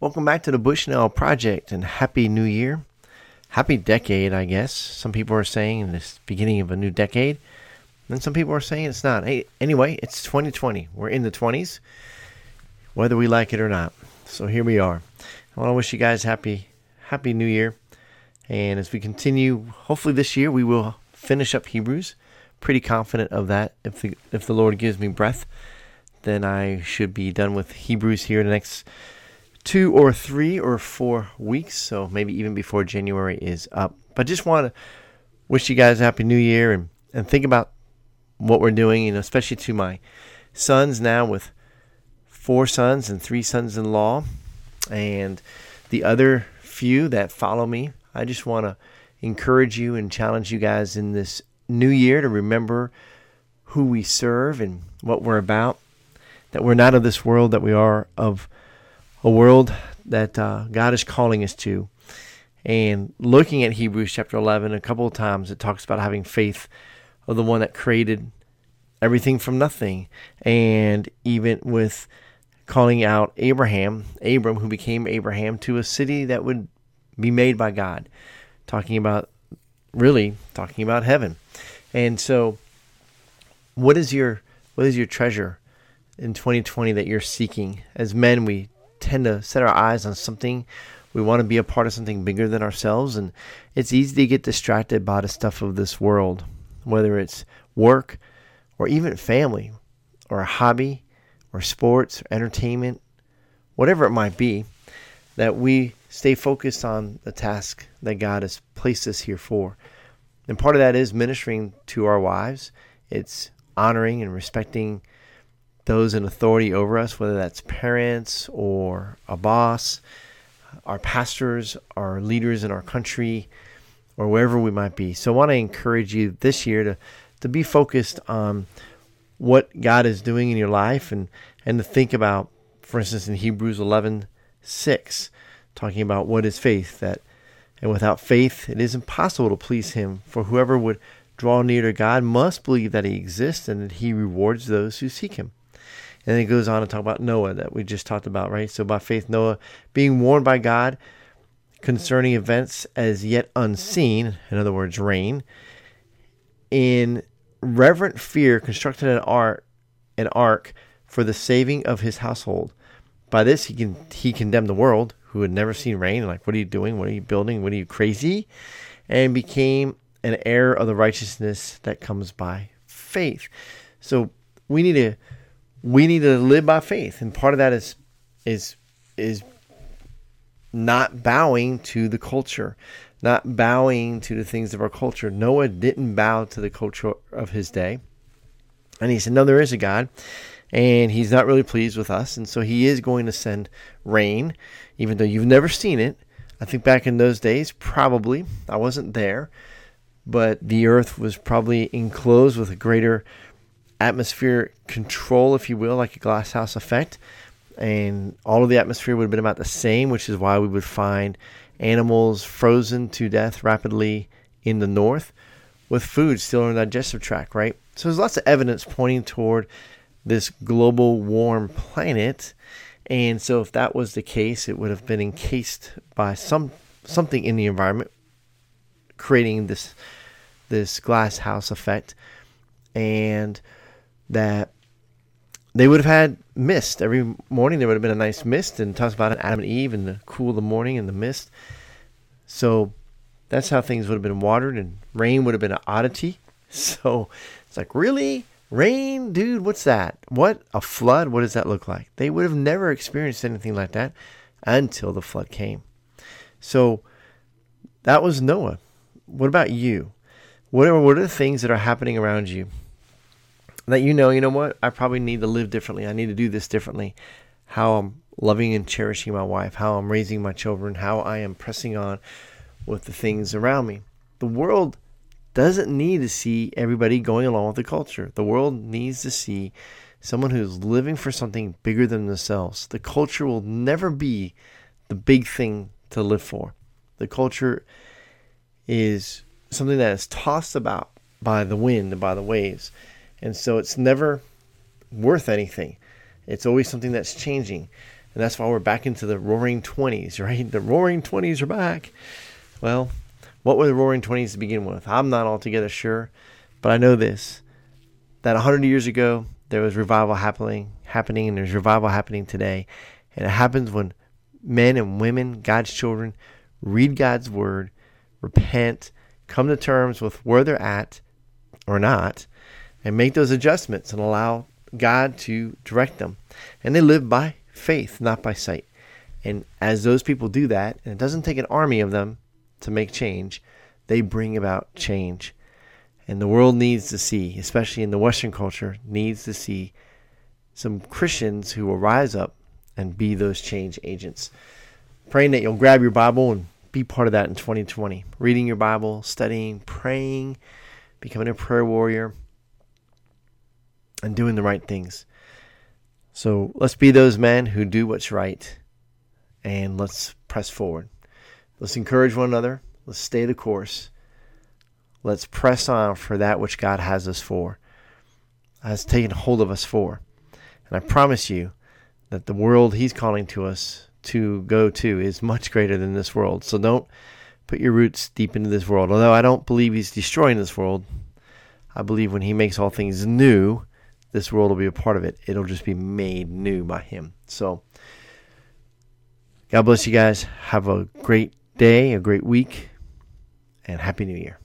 Welcome back to the Bushnell Project and Happy New Year. Happy decade, I guess. Some people are saying in this beginning of a new decade. And some people are saying it's not. Hey, anyway, it's 2020. We're in the 20s, whether we like it or not. So here we are. I want to wish you guys happy, happy New Year. And as we continue, hopefully this year we will finish up Hebrews. Pretty confident of that. If the if the Lord gives me breath, then I should be done with Hebrews here in the next two or three or four weeks. So maybe even before January is up. But just want to wish you guys a happy new year and, and think about what we're doing, you know, especially to my sons now with four sons and three sons in law and the other few that follow me. I just want to encourage you and challenge you guys in this new year to remember who we serve and what we're about that we're not of this world, that we are of a world that uh, God is calling us to. And looking at Hebrews chapter 11, a couple of times it talks about having faith of the one that created everything from nothing. And even with calling out Abraham, Abram, who became Abraham, to a city that would be made by God. Talking about, really, talking about heaven. And so, what is your what is your treasure in 2020 that you're seeking? As men, we tend to set our eyes on something. We want to be a part of something bigger than ourselves, and it's easy to get distracted by the stuff of this world, whether it's work or even family or a hobby or sports or entertainment, whatever it might be, that we stay focused on the task that God has placed us here for. And part of that is ministering to our wives. It's honoring and respecting those in authority over us, whether that's parents or a boss, our pastors, our leaders in our country, or wherever we might be. So I want to encourage you this year to, to be focused on what God is doing in your life and, and to think about, for instance, in Hebrews 11 6, talking about what is faith, that and without faith it is impossible to please him, for whoever would draw near to God must believe that he exists and that he rewards those who seek him. And then it goes on to talk about Noah that we just talked about, right? So by faith, Noah being warned by God concerning events as yet unseen, in other words, rain, in reverent fear constructed an ark, an ark for the saving of his household. By this he can he condemned the world who had never seen rain. Like, what are you doing? What are you building? What are you crazy? And became an heir of the righteousness that comes by faith. So we need to we need to live by faith, and part of that is is is not bowing to the culture, not bowing to the things of our culture. Noah didn't bow to the culture of his day, and he said, "No, there is a God." And he's not really pleased with us, and so he is going to send rain, even though you've never seen it. I think back in those days, probably I wasn't there, but the earth was probably enclosed with a greater atmosphere control, if you will, like a glass house effect. And all of the atmosphere would have been about the same, which is why we would find animals frozen to death rapidly in the north with food still in the digestive tract, right? So there's lots of evidence pointing toward this global warm planet. And so if that was the case, it would have been encased by some something in the environment creating this this glass house effect. And that they would have had mist every morning. There would have been a nice mist, and talks about Adam and Eve and the cool of the morning and the mist. So that's how things would have been watered, and rain would have been an oddity. So it's like, really? Rain? Dude, what's that? What? A flood? What does that look like? They would have never experienced anything like that until the flood came. So that was Noah. What about you? What are, what are the things that are happening around you that you know, you know what, I probably need to live differently. I need to do this differently. How I'm loving and cherishing my wife, how I'm raising my children, how I am pressing on with the things around me. The world doesn't need to see everybody going along with the culture. The world needs to see someone who's living for something bigger than themselves. The culture will never be the big thing to live for. The culture is something that is tossed about by the wind and by the waves. And so it's never worth anything. It's always something that's changing. And that's why we're back into the roaring 20s, right? The roaring 20s are back. Well, what were the roaring 20s to begin with? I'm not altogether sure, but I know this that 100 years ago, there was revival happening, happening, and there's revival happening today. And it happens when men and women, God's children, read God's word, repent, come to terms with where they're at or not, and make those adjustments and allow God to direct them. And they live by faith, not by sight. And as those people do that, and it doesn't take an army of them to make change, they bring about change. And the world needs to see, especially in the Western culture, needs to see some Christians who will rise up and be those change agents. Praying that you'll grab your Bible and be part of that in 2020. Reading your Bible, studying, praying, becoming a prayer warrior, and doing the right things. So let's be those men who do what's right and let's press forward. Let's encourage one another. Let's stay the course. Let's press on for that which God has us for, has taken hold of us for. And I promise you that the world He's calling to us to go to is much greater than this world. So don't put your roots deep into this world. Although I don't believe He's destroying this world, I believe when He makes all things new, this world will be a part of it. It'll just be made new by Him. So, God bless you guys. Have a great day, a great week, and Happy New Year.